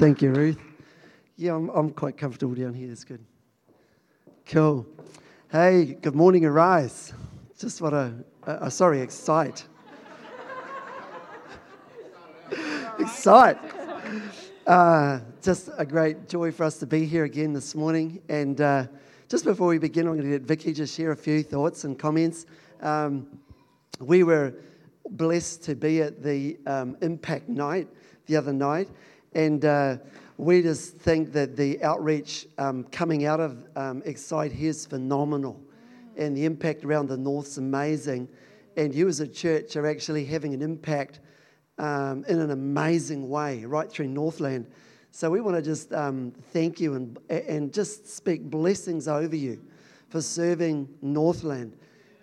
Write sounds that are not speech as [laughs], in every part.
Thank you, Ruth. Yeah, I'm, I'm quite comfortable down here. That's good. Cool. Hey, good morning, Arise. Just what a, uh, sorry, excite. [laughs] excite. Uh, just a great joy for us to be here again this morning. And uh, just before we begin, I'm going to let Vicky just share a few thoughts and comments. Um, we were blessed to be at the um, Impact Night the other night, and uh, we just think that the outreach um, coming out of um, Excite here is phenomenal, and the impact around the North's amazing. And you, as a church, are actually having an impact um, in an amazing way right through Northland. So we want to just um, thank you and, and just speak blessings over you for serving Northland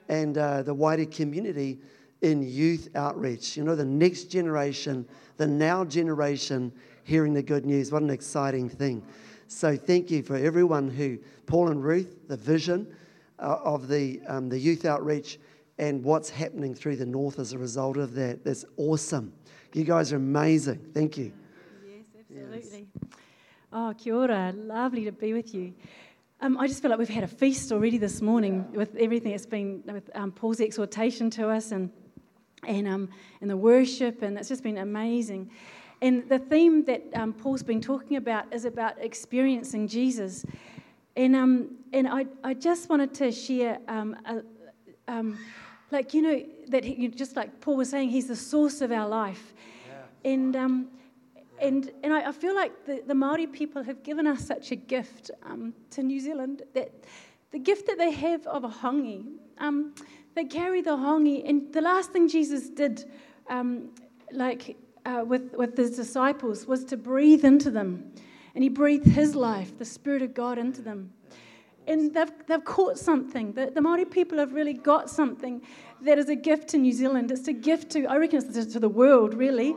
and uh, the wider community in youth outreach. You know, the next generation, the now generation hearing the good news. What an exciting thing. So thank you for everyone who, Paul and Ruth, the vision uh, of the, um, the youth outreach and what's happening through the north as a result of that. That's awesome. You guys are amazing. Thank you. Yes, absolutely. Yes. Oh, kia ora. Lovely to be with you. Um, I just feel like we've had a feast already this morning yeah. with everything that's been with um, Paul's exhortation to us and and um, and the worship, and it's just been amazing. And the theme that um, Paul's been talking about is about experiencing Jesus. And um, and I, I just wanted to share um, a, um, like you know that he, just like Paul was saying, he's the source of our life. Yeah. And um, and, and I, I, feel like the, the Māori people have given us such a gift um, to New Zealand that the gift that they have of a hongi, um, they carry the hongi. And the last thing Jesus did, um, like uh, with, with his disciples, was to breathe into them. And he breathed his life, the Spirit of God, into them. And they've, they've caught something. The, the Māori people have really got something that is a gift to New Zealand. It's a gift to, I reckon it's to the world, really.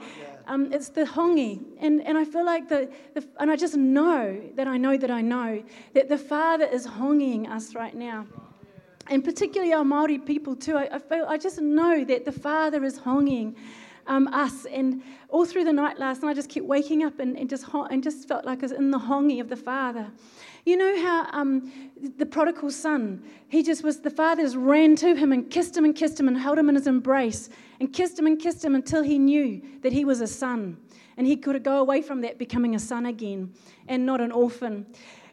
Um, it's the hongi. And, and I feel like the, the, and I just know that I know that I know that the Father is hongiing us right now. And particularly our Maori people too. I, I feel, I just know that the Father is hongiing um, us. And all through the night last night, I just kept waking up and, and, just, and just felt like I was in the hongi of the Father. You know how um, the prodigal son, he just was, the fathers ran to him and kissed him and kissed him and held him in his embrace and kissed him and kissed him until he knew that he was a son. And he could go away from that becoming a son again and not an orphan.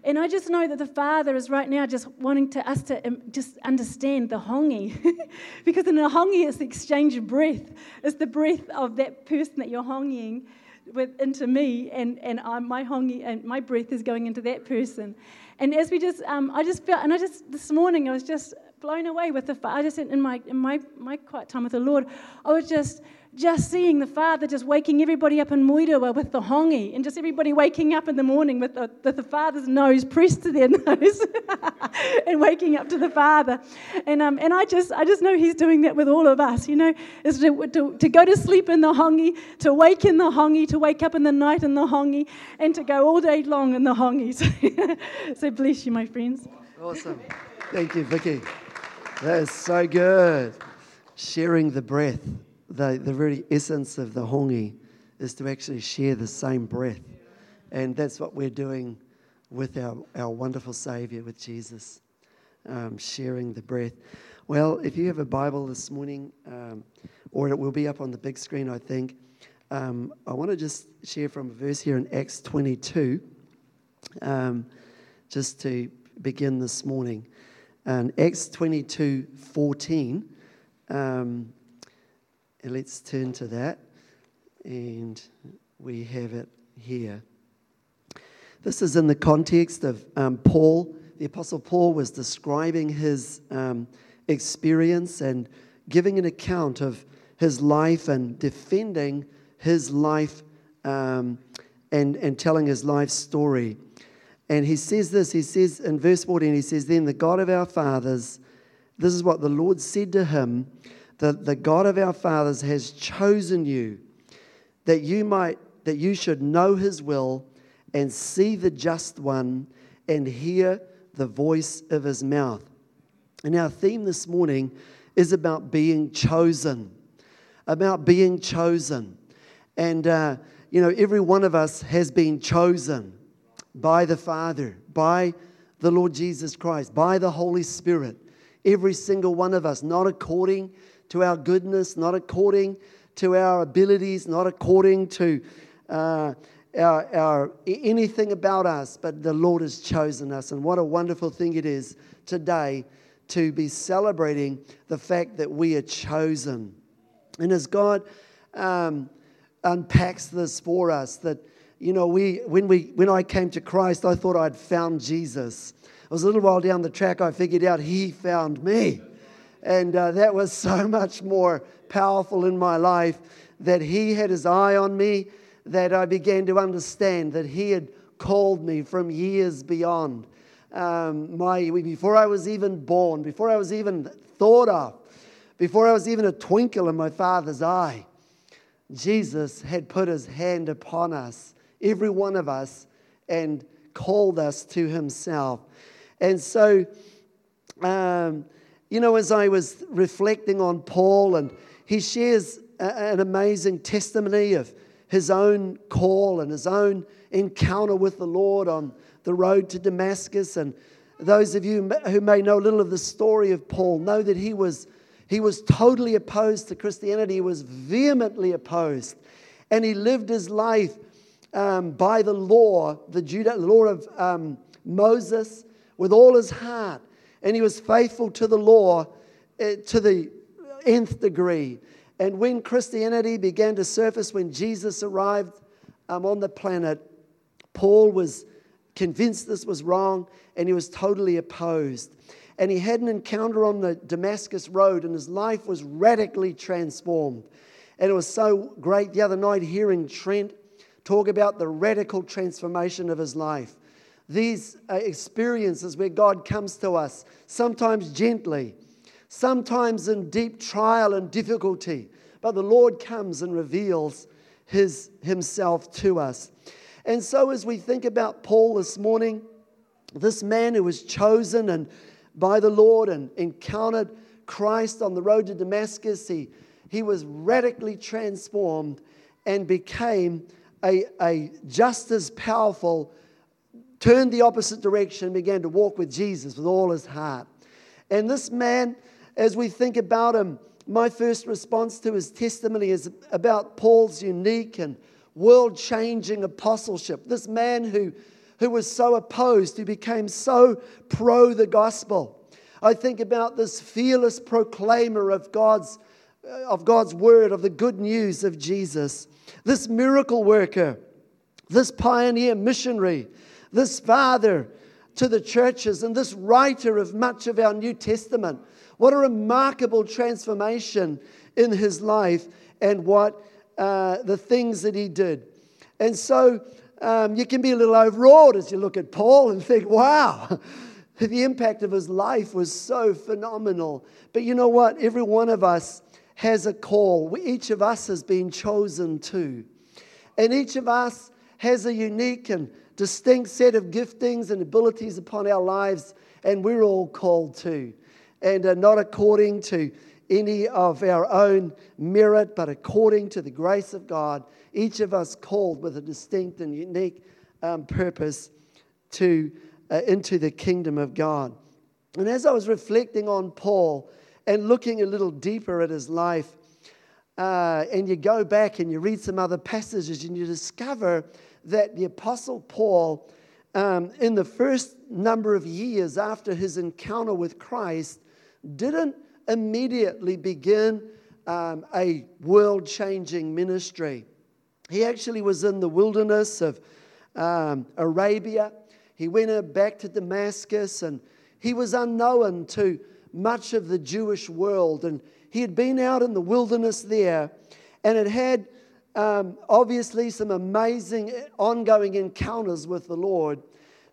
And I just know that the Father is right now just wanting to us to um, just understand the hongi. [laughs] because in a hongi, it's the exchange of breath. It's the breath of that person that you're hongying with, into me, and, and I'm, my hongi and my breath is going into that person. And as we just, um, I just felt, and I just, this morning, I was just blown away with the, Father. I just, in my, in my, my quiet time with the Lord, I was just, just seeing the Father just waking everybody up in Moerewa with the hongi, and just everybody waking up in the morning with the, the, the Father's nose pressed to their [laughs] nose, [laughs] and waking up to the Father. And, um, and I, just, I just know He's doing that with all of us, you know, is to, to, to go to sleep in the hongi, to wake in the hongi, to wake up in the night in the hongi, and to go all day long in the hongi. [laughs] So, so bless you, my friends. Awesome. Thank you, Vicky. That is so good. Sharing the breath the, the very essence of the hongi is to actually share the same breath. And that's what we're doing with our, our wonderful Savior, with Jesus, um, sharing the breath. Well, if you have a Bible this morning, um, or it will be up on the big screen, I think, um, I want to just share from a verse here in Acts 22, um, just to begin this morning. And Acts 22 14. Um, let's turn to that. And we have it here. This is in the context of um, Paul. The Apostle Paul was describing his um, experience and giving an account of his life and defending his life um, and, and telling his life story. And he says this, he says in verse 14, he says, Then the God of our fathers, this is what the Lord said to him that the God of our fathers has chosen you that you might that you should know his will and see the just one and hear the voice of his mouth. And our theme this morning is about being chosen. About being chosen. And uh, you know, every one of us has been chosen by the Father, by the Lord Jesus Christ, by the Holy Spirit. Every single one of us, not according to our goodness, not according to our abilities, not according to uh, our, our, anything about us, but the Lord has chosen us. And what a wonderful thing it is today to be celebrating the fact that we are chosen. And as God um, unpacks this for us, that you know, we when we when I came to Christ, I thought I'd found Jesus. It was a little while down the track, I figured out He found me, and uh, that was [laughs] so much more powerful in my life that He had His eye on me. That I began to understand that He had called me from years beyond um, my before I was even born, before I was even thought of, before I was even a twinkle in my Father's eye. Jesus had put his hand upon us, every one of us, and called us to himself. And so, um, you know, as I was reflecting on Paul, and he shares a, an amazing testimony of his own call and his own encounter with the Lord on the road to Damascus. And those of you who may know a little of the story of Paul know that he was he was totally opposed to Christianity, he was vehemently opposed. And he lived his life um, by the law, the Judah, law of um, Moses, with all his heart. And he was faithful to the law uh, to the nth degree. And when Christianity began to surface, when Jesus arrived um, on the planet, Paul was convinced this was wrong and he was totally opposed and he had an encounter on the Damascus Road, and his life was radically transformed. And it was so great the other night hearing Trent talk about the radical transformation of his life. These experiences where God comes to us, sometimes gently, sometimes in deep trial and difficulty, but the Lord comes and reveals his, himself to us. And so, as we think about Paul this morning, this man who was chosen and by the Lord and encountered Christ on the road to Damascus, he, he was radically transformed and became a, a just as powerful, turned the opposite direction, and began to walk with Jesus with all his heart. And this man, as we think about him, my first response to his testimony is about Paul's unique and world changing apostleship. This man who who was so opposed, who became so pro the gospel. I think about this fearless proclaimer of God's, of God's word, of the good news of Jesus, this miracle worker, this pioneer missionary, this father to the churches, and this writer of much of our New Testament. What a remarkable transformation in his life and what uh, the things that he did. And so um, you can be a little overawed as you look at Paul and think, wow, [laughs] the impact of his life was so phenomenal. But you know what? Every one of us has a call. Each of us has been chosen too. And each of us has a unique and distinct set of giftings and abilities upon our lives, and we're all called to. And uh, not according to any of our own merit, but according to the grace of God, each of us called with a distinct and unique um, purpose to, uh, into the kingdom of God. And as I was reflecting on Paul and looking a little deeper at his life, uh, and you go back and you read some other passages and you discover that the Apostle Paul, um, in the first number of years after his encounter with Christ, didn't immediately begin um, a world changing ministry. He actually was in the wilderness of um, Arabia. He went back to Damascus and he was unknown to much of the Jewish world. And he had been out in the wilderness there and had had um, obviously some amazing ongoing encounters with the Lord.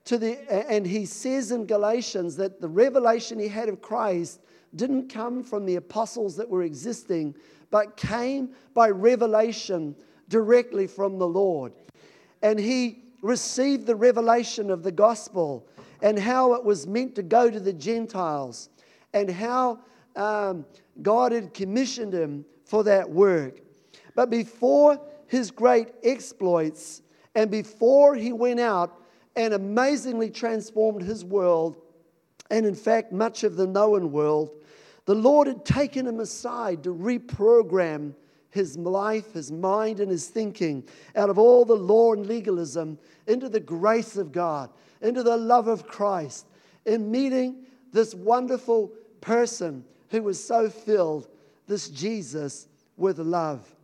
To the, and he says in Galatians that the revelation he had of Christ didn't come from the apostles that were existing, but came by revelation directly from the Lord. And he received the revelation of the gospel and how it was meant to go to the Gentiles and how um, God had commissioned him for that work. But before his great exploits and before he went out and amazingly transformed his world, and in fact, much of the known world, the Lord had taken him aside to reprogram his life, his mind, and his thinking out of all the law and legalism into the grace of God, into the love of Christ, in meeting this wonderful person who was so filled, this Jesus, with love.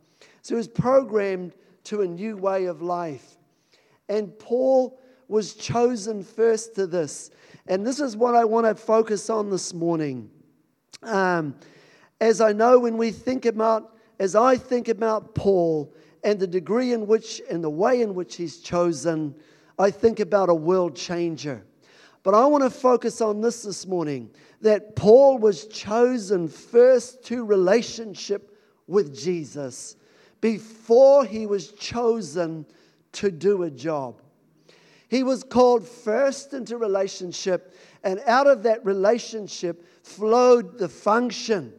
So he was programmed to a new way of life. And Paul was chosen first to this. And this is what I want to focus on this morning. Um, as I know, when we think about, as I think about Paul and the degree in which and the way in which he's chosen, I think about a world changer. But I want to focus on this this morning that Paul was chosen first to relationship with Jesus before he was chosen to do a job. He was called first into relationship, and out of that relationship flowed the function.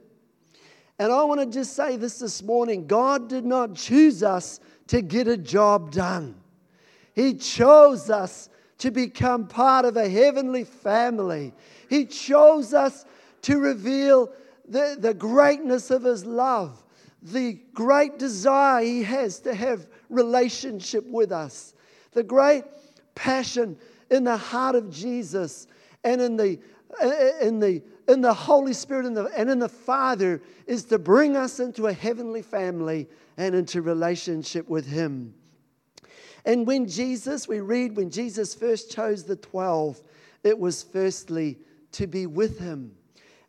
And I want to just say this this morning God did not choose us to get a job done, He chose us to become part of a heavenly family. He chose us to reveal the, the greatness of His love, the great desire He has to have relationship with us. The great passion in the heart of Jesus and in the, uh, in the, in the Holy Spirit and, the, and in the Father is to bring us into a heavenly family and into relationship with Him. And when Jesus, we read, when Jesus first chose the 12, it was firstly to be with Him.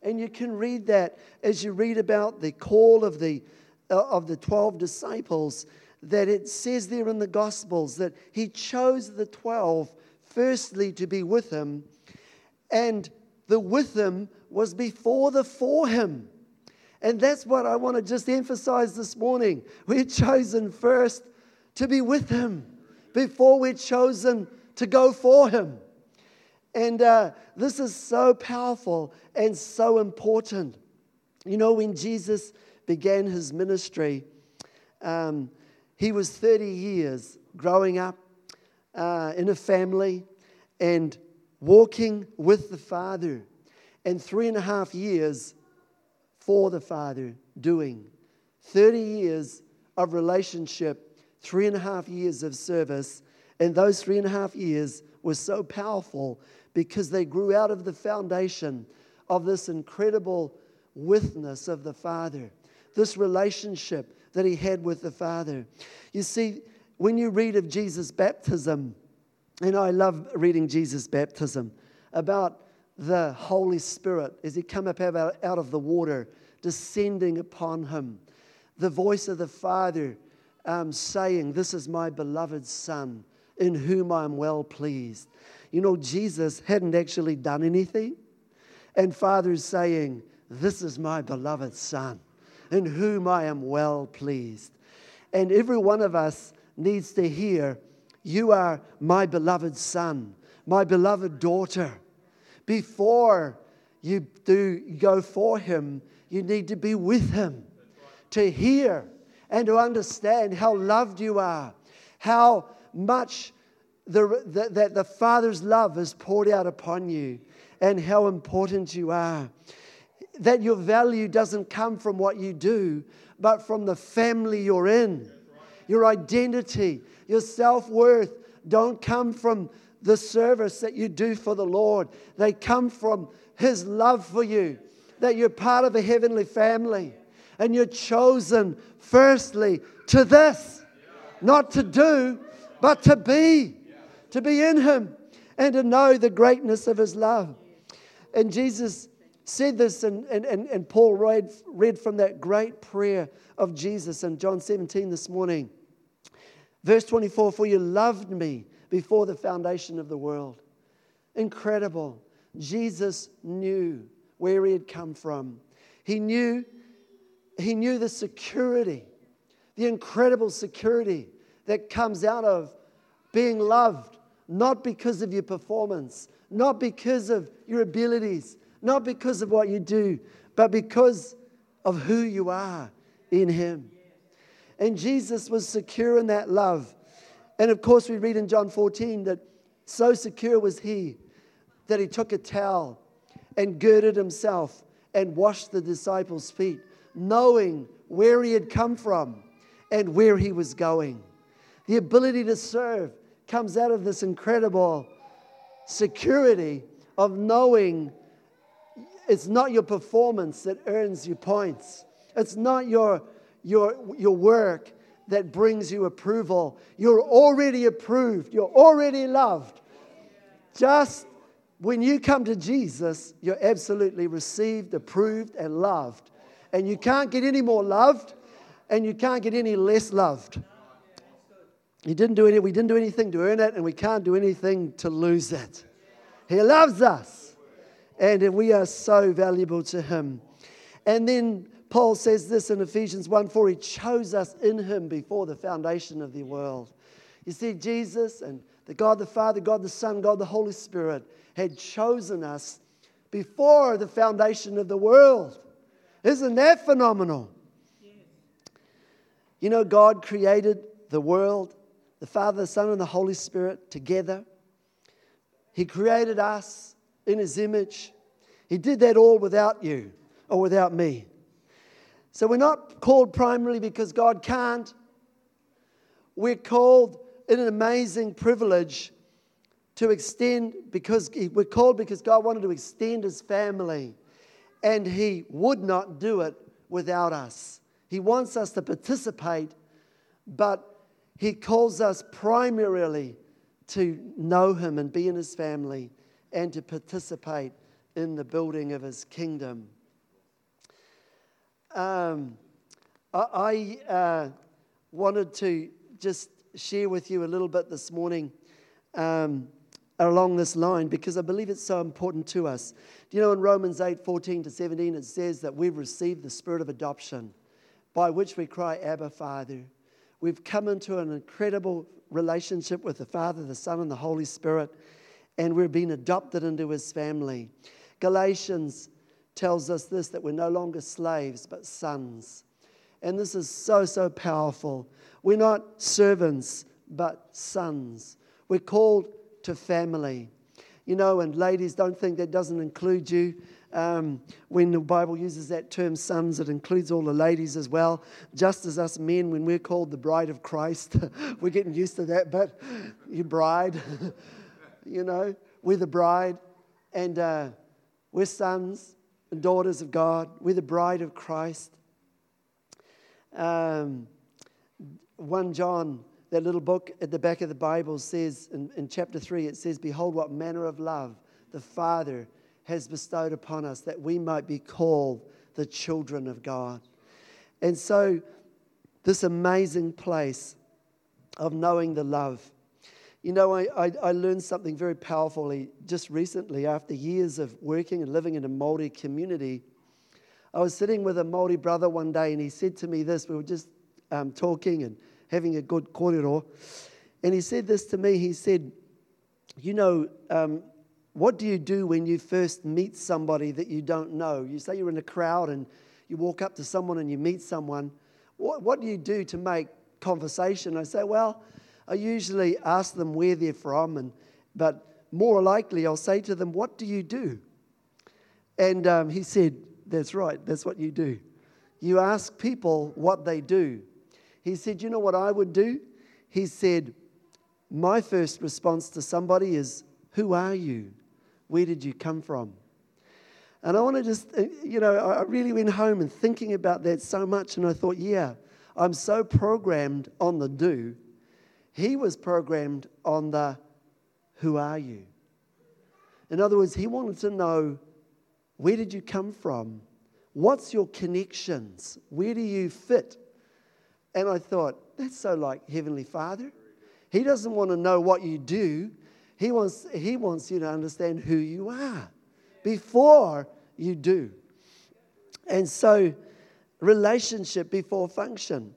And you can read that as you read about the call of the, uh, of the 12 disciples that it says there in the Gospels that he chose the 12 firstly to be with him, and the with him was before the for him. And that's what I want to just emphasize this morning. We're chosen first to be with him before we're chosen to go for him. And uh, this is so powerful and so important. You know, when Jesus began his ministry, um, he was 30 years growing up uh, in a family and walking with the Father, and three and a half years for the Father doing. 30 years of relationship, three and a half years of service, and those three and a half years were so powerful because they grew out of the foundation of this incredible witness of the Father, this relationship that he had with the Father. You see, when you read of Jesus' baptism, and I love reading Jesus' baptism about the Holy Spirit as he come up out of the water, descending upon him, the voice of the Father um, saying, This is my beloved Son, in whom I am well pleased. You know, Jesus hadn't actually done anything, and Father is saying, This is my beloved Son in whom I am well pleased. And every one of us needs to hear, You are my beloved son, my beloved daughter. Before you do go for him, you need to be with him to hear and to understand how loved you are, how much the, the, that the Father's love is poured out upon you, and how important you are that your value doesn't come from what you do, but from the family you're in. Your identity, your self worth don't come from the service that you do for the Lord. They come from His love for you, that you're part of a heavenly family and you're chosen, firstly, to this, not to do, but to be, to be in Him and to know the greatness of His love. And Jesus said this, and, and, and Paul read, read from that great prayer of Jesus in John 17 this morning. Verse 24 For you loved me before the foundation of the world. Incredible. Jesus knew where he had come from. He knew, he knew the security, the incredible security that comes out of being loved, not because of your performance, not because of your abilities, not because of what you do, but because of who you are in Him. And Jesus was secure in that love. And of course, we read in John 14 that so secure was he that he took a towel and girded himself and washed the disciples' feet, knowing where he had come from and where he was going. The ability to serve comes out of this incredible security of knowing it's not your performance that earns you points. It's not your, your, your work that brings you approval. You're already approved, you're already loved. Just when you come to Jesus, you're absolutely received, approved, and loved. And you can't get any more loved, and you can't get any less loved. He didn't do any, we didn't do anything to earn it, and we can't do anything to lose it. He loves us, and we are so valuable to Him. And then Paul says this in Ephesians 1 4 He chose us in Him before the foundation of the world. You see, Jesus and the God the Father, God the Son, God the Holy Spirit had chosen us before the foundation of the world. Isn't that phenomenal? You know, God created the world, the Father, the Son, and the Holy Spirit together. He created us in His image. He did that all without you or without me. So we're not called primarily because God can't. We're called in an amazing privilege to extend because we're called because God wanted to extend his family and he would not do it without us. He wants us to participate, but he calls us primarily to know him and be in his family and to participate in the building of his kingdom. Um, I, uh, wanted to just share with you a little bit this morning. Um, along this line because I believe it's so important to us. Do you know in Romans 8 14 to 17, it says that we've received the spirit of adoption by which we cry, Abba, Father. We've come into an incredible relationship with the Father, the Son, and the Holy Spirit, and we're being adopted into his family. Galatians tells us this that we're no longer slaves, but sons. And this is so, so powerful. We're not servants, but sons. We're called to family. You know, and ladies, don't think that doesn't include you. Um, when the Bible uses that term sons, it includes all the ladies as well. Just as us men, when we're called the bride of Christ, [laughs] we're getting used to that, but you bride, [laughs] you know, we're the bride, and uh, we're sons and daughters of God. We're the bride of Christ. Um, 1 John that little book at the back of the Bible says, in, in chapter 3, it says, Behold, what manner of love the Father has bestowed upon us that we might be called the children of God. And so, this amazing place of knowing the love. You know, I, I, I, learned something very powerfully just recently after years of working and living in a Māori community. I was sitting with a Māori brother one day and he said to me this. We were just um, talking and having a good kōrero. And he said this to me. He said, You know, um, what do you do when you first meet somebody that you don't know? You say you're in a crowd and you walk up to someone and you meet someone. What, what do you do to make conversation? I say, Well, I usually ask them where they're from, and, but more likely I'll say to them, What do you do? And um, he said, That's right, that's what you do. You ask people what they do. He said, You know what I would do? He said, My first response to somebody is, Who are you? Where did you come from? And I want to just, uh, you know, I really went home and thinking about that so much, and I thought, yeah, I'm so programmed on the do. He was programmed on the who are you? In other words, he wanted to know where did you come from? What's your connections? Where do you fit? And I thought, that's so like Heavenly Father. He doesn't want to know what you do, He wants, he wants you to understand who you are before you do. And so, relationship before function.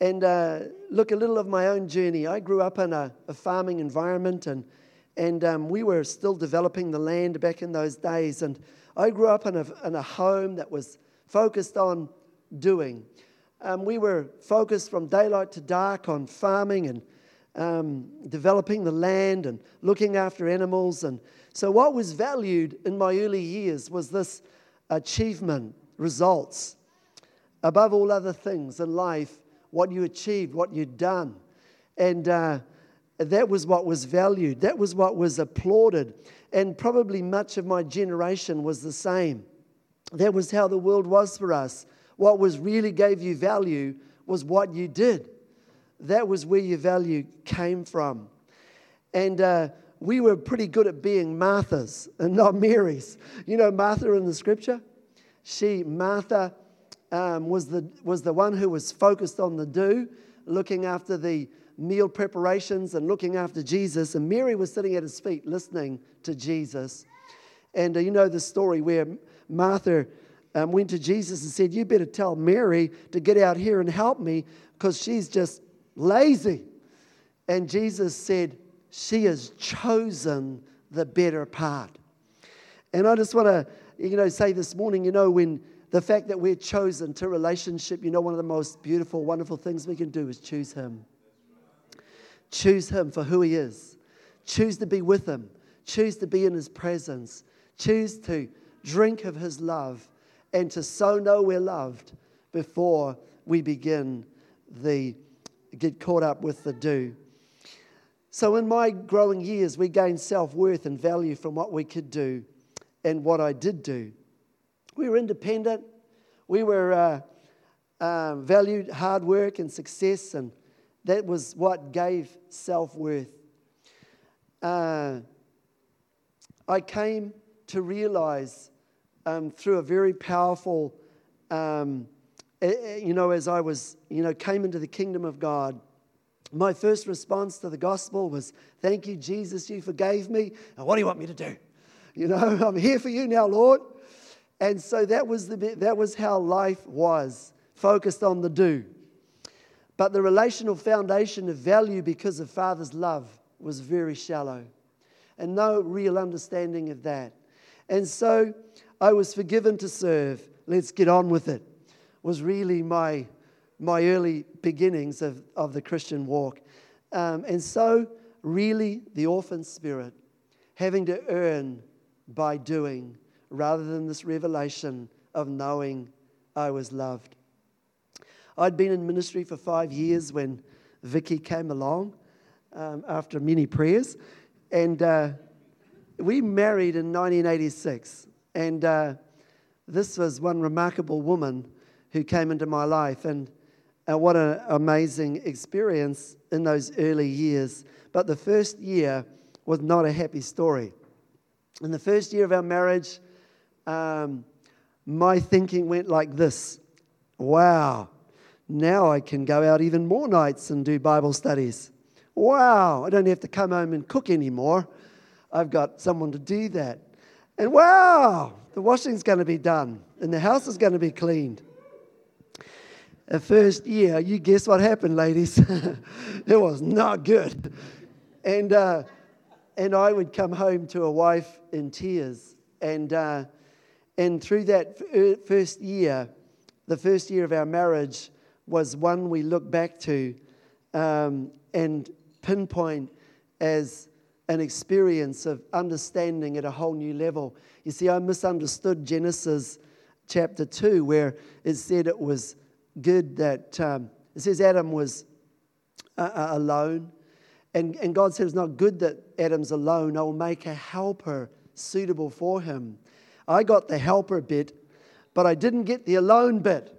And uh, look, a little of my own journey. I grew up in a, a farming environment, and, and um, we were still developing the land back in those days. And I grew up in a, in a home that was focused on doing. Um, we were focused from daylight to dark on farming and um, developing the land and looking after animals. And so, what was valued in my early years was this achievement, results. Above all other things in life, what you achieved, what you'd done. And uh, that was what was valued, that was what was applauded. And probably much of my generation was the same. That was how the world was for us. What was really gave you value was what you did. That was where your value came from. And uh, we were pretty good at being Marthas and not Marys. You know Martha in the scripture? She, Martha, um, was, the, was the one who was focused on the do, looking after the meal preparations and looking after Jesus. And Mary was sitting at his feet listening to Jesus. And uh, you know the story where Martha um, went to Jesus and said, You better tell Mary to get out here and help me because she's just lazy. And Jesus said, She has chosen the better part. And I just want to, you know, say this morning, you know, when the fact that we're chosen to relationship, you know, one of the most beautiful, wonderful things we can do is choose Him. Choose Him for who He is. Choose to be with Him. Choose to be in His presence. Choose to drink of His love and to so know we're loved before we begin the get caught up with the do. So, in my growing years, we gained self worth and value from what we could do and what I did do. We were independent, we were uh, uh, valued hard work and success, and that was what gave self worth. Uh, I came to realize um, through a very powerful, um, you know, as I was, you know, came into the kingdom of God, my first response to the gospel was, Thank you, Jesus, you forgave me. And what do you want me to do? [laughs] You know, I'm here for you now, Lord. And so that was, the, that was how life was, focused on the do. But the relational foundation of value because of Father's love was very shallow and no real understanding of that. And so I was forgiven to serve. Let's get on with it. Was really my, my early beginnings of, of the Christian walk. Um, and so, really, the orphan spirit, having to earn by doing rather than this revelation of knowing I was loved. I'd been in ministry for five years when Vicky came along um, after many prayers, and uh, we married in 1986. And uh, this was one remarkable woman who came into my life, and uh, what an amazing experience in those early years. But the first year was not a happy story. In the first year of our marriage, um, my thinking went like this Wow, now I can go out even more nights and do Bible studies. Wow, I don't have to come home and cook anymore. I've got someone to do that. And wow, the washing's going to be done and the house is going to be cleaned. The first year, you guess what happened, ladies? [laughs] it was not good. And, uh, and I would come home to a wife in tears. And, uh, and through that first year, the first year of our marriage was one we look back to um, and pinpoint as an experience of understanding at a whole new level. You see, I misunderstood Genesis chapter 2, where it said it was good that, um, it says Adam was uh, uh, alone. And, and God said it's not good that Adam's alone. I will make a helper suitable for him. I got the helper bit, but I didn't get the alone bit.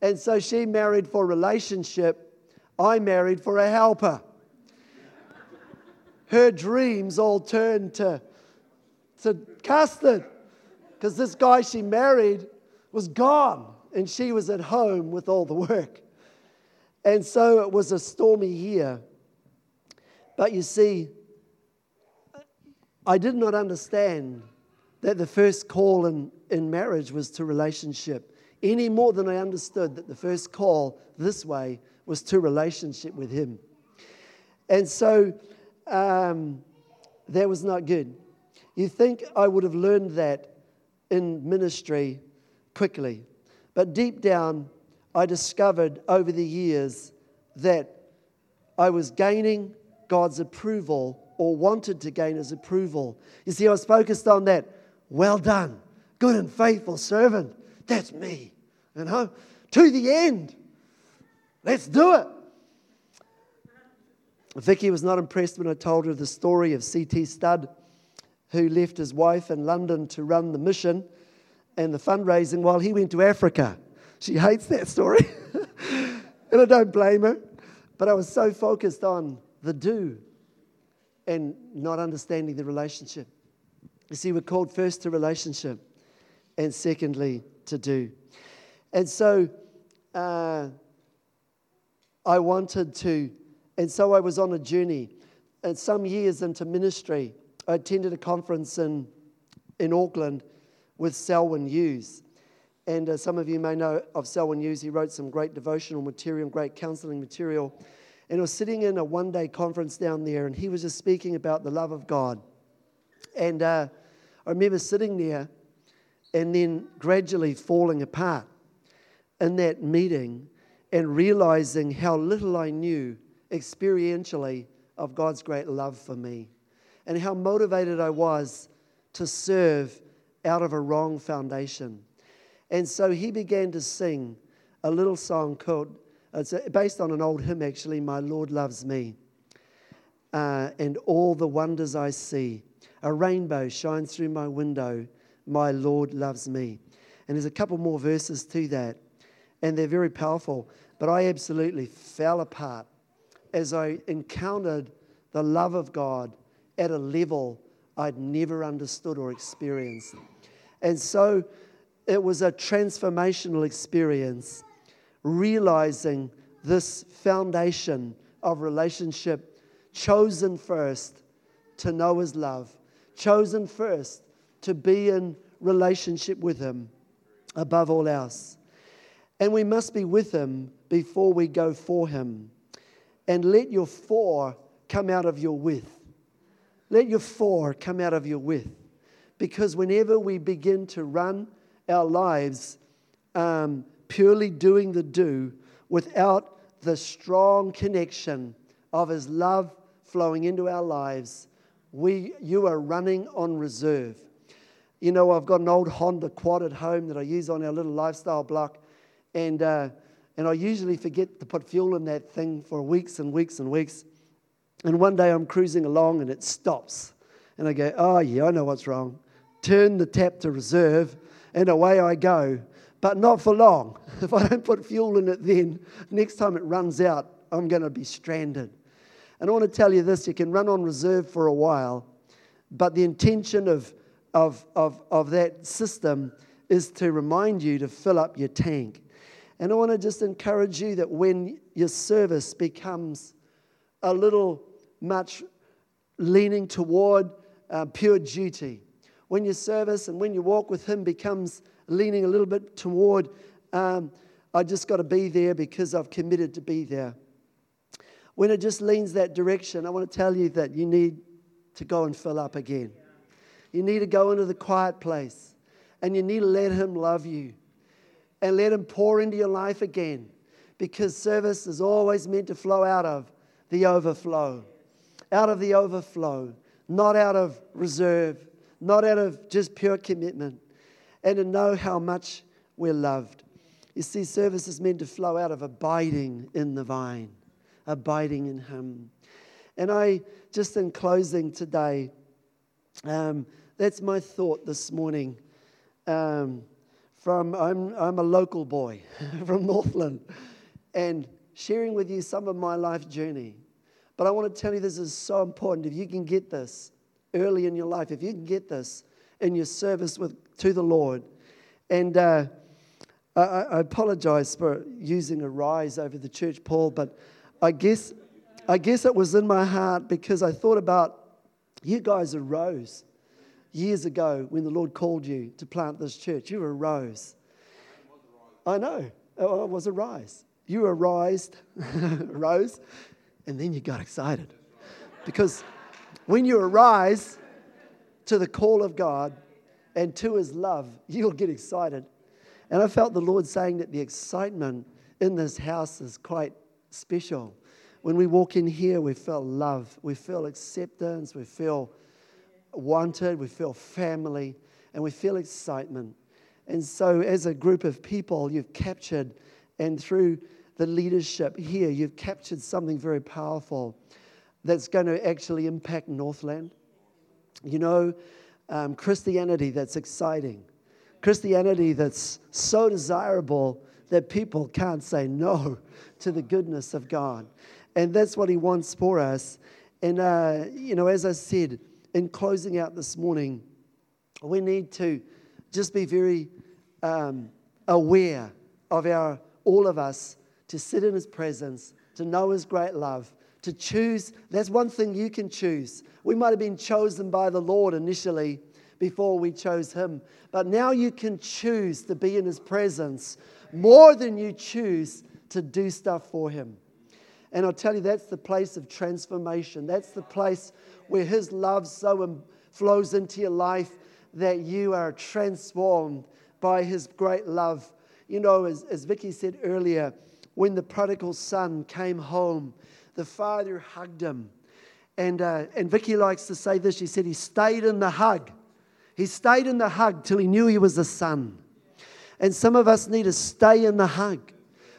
And so she married for relationship. I married for a helper her dreams all turned to, to custard because this guy she married was gone and she was at home with all the work. And so it was a stormy year. But you see, I did not understand that the first call in, in marriage was to relationship any more than I understood that the first call this way was to relationship with Him. And so um, that was not good. You think I would have learned that in ministry quickly. But deep down, I discovered over the years that I was gaining God's approval or wanted to gain his approval. You see, I was focused on that. Well done, good and faithful servant. That's me, you know, to the end. Let's do it. Vicky was not impressed when I told her the story of C.T. Studd, who left his wife in London to run the mission and the fundraising while he went to Africa. She [laughs] hates that story. [laughs] and I don't blame her. But I was so focused on the do and not understanding the relationship. You see, we're called first to relationship and secondly to do. And so uh, I wanted to, and so I was on a journey. And some years into ministry, I attended a conference in, in Auckland with Selwyn Hughes. And uh, some of you may know of Selwyn Hughes. He wrote some great devotional material, great counseling material. And I was sitting in a one day conference down there, and he was just speaking about the love of God. And uh, I remember sitting there and then gradually falling apart in that meeting and realizing how little I knew experientially of God's great love for me and how motivated I was to serve out of a wrong foundation. And so he began to sing a little song called it's based on an old hymn, actually, My Lord Loves Me. Uh, and all the wonders I see. A rainbow shines through my window. My Lord loves me. And there's a couple more verses to that, and they're very powerful. But I absolutely fell apart as I encountered the love of God at a level I'd never understood or experienced. And so it was a transformational experience realizing this foundation of relationship chosen first to know His love, chosen first to be in relationship with Him above all else. And we must be with Him before we go for Him. And let your for come out of your with. Let your for come out of your with. Because whenever we begin to run our lives um, purely doing the do without the strong connection of His love flowing into our lives, we, you are running on reserve. You know, I've got an old Honda quad at home that I use on our little lifestyle block, and, uh, and I usually forget to put fuel in that thing for weeks and weeks and weeks. And one day I'm cruising along and it stops. And I go, oh, yeah, I know what's wrong. Turn the tap to reserve, and away I go but not for long. [laughs] If I don't put fuel in it then, next time it runs out, I'm going to be stranded. And I want to tell you this you can run on reserve for a while, but the intention of, of, of, of that system is to remind you to fill up your tank. And I want to just encourage you that when your service becomes a little much leaning toward uh, pure duty, when your service and when you walk with Him becomes leaning a little bit toward, um, I just got to be there because I've committed to be there. When it just leans that direction, I want to tell you that you need to go and fill up again. You need to go into the quiet place and you need to let Him love you and let Him pour into your life again because service is always meant to flow out of the overflow. Out of the overflow, not out of reserve, not out of just pure commitment and to know how much we're loved. You see, service is meant to flow out of abiding in the vine, abiding in Him. And I, just in closing today, um, that's my thought this morning. Um, from I'm, I'm a local boy [laughs] from Northland, and sharing with you some of my life journey. But I want to tell you this is so important. If you can get this early in your life, if you can get this in your service with to the Lord. And uh, I, I apologize for using a rise over the church, Paul, but I guess, I guess it was in my heart because I thought about you guys arose years ago when the Lord called you to plant this church. You arose. I know. Oh, it was a rise. You arose, [laughs] rose, and then you got excited. Because when you arise to the call of God, and to his love, you'll get excited. And I felt the Lord saying that the excitement in this house is quite special. When we walk in here, we feel love, we feel acceptance, we feel wanted, we feel family, and we feel excitement. And so, as a group of people, you've captured, and through the leadership here, you've captured something very powerful that's going to actually impact Northland. You know, um, Christianity that's exciting, Christianity that's so desirable that people can't say no [laughs] to the goodness of God. And that's what He wants for us. And, uh, you know, as I said in closing out this morning, we need to just be very um, aware of our, all of us, to sit in His presence, to know His great love, to choose. That's one thing you can choose. We might have been chosen by the Lord initially before we chose Him, but now you can choose to be in His presence more than you choose to do stuff for Him. And I'll tell you, that's the place of transformation. That's the place where His love so flows into your life that you are transformed by His great love. You know, as, as Vicky said earlier, when the prodigal son came home, the father hugged him. And, uh, and Vicky likes to say this. She said he stayed in the hug. He stayed in the hug till he knew he was a son. And some of us need to stay in the hug.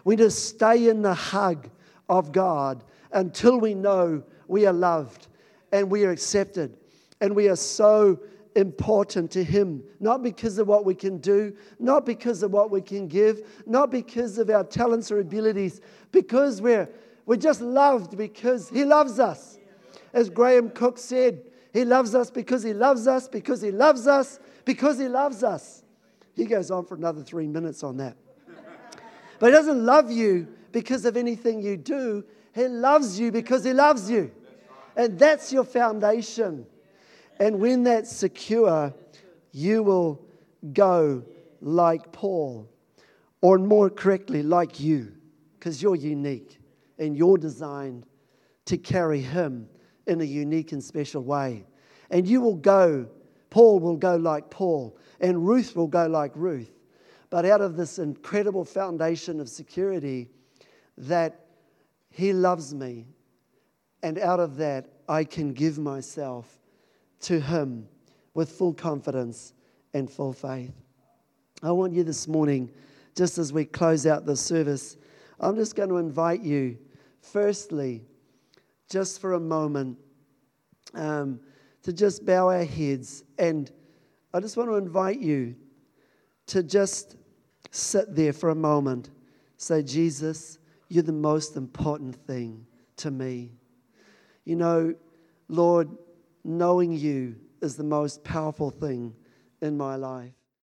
We need to stay in the hug of God until we know we are loved and we are accepted and we are so important to Him, not because of what we can do, not because of what we can give, not because of our talents or abilities, because we're, we're just loved because He loves us. As Graham Cooke said, He loves us because He loves us, because He loves us, because He loves us. He goes on for another three minutes on that. But He doesn't love you because of anything you do, He loves you because He loves you. And that's your foundation. And when that's secure, you will go like Paul, or more correctly, like you, because you're unique and you're designed to carry Him in a unique and special way. And you will go, Paul will go like Paul, and Ruth will go like Ruth. But out of this incredible foundation of security, that He loves me. And out of that, I can give myself to Him with full confidence and full faith. I want you this morning, just as we close out the service, I'm just going to invite you, firstly, just for a moment, um, to just bow our heads. And I just want to invite you to just sit there for a moment. Say, Jesus, you're the most important thing to me. You know, Lord, knowing you is the most powerful thing in my life.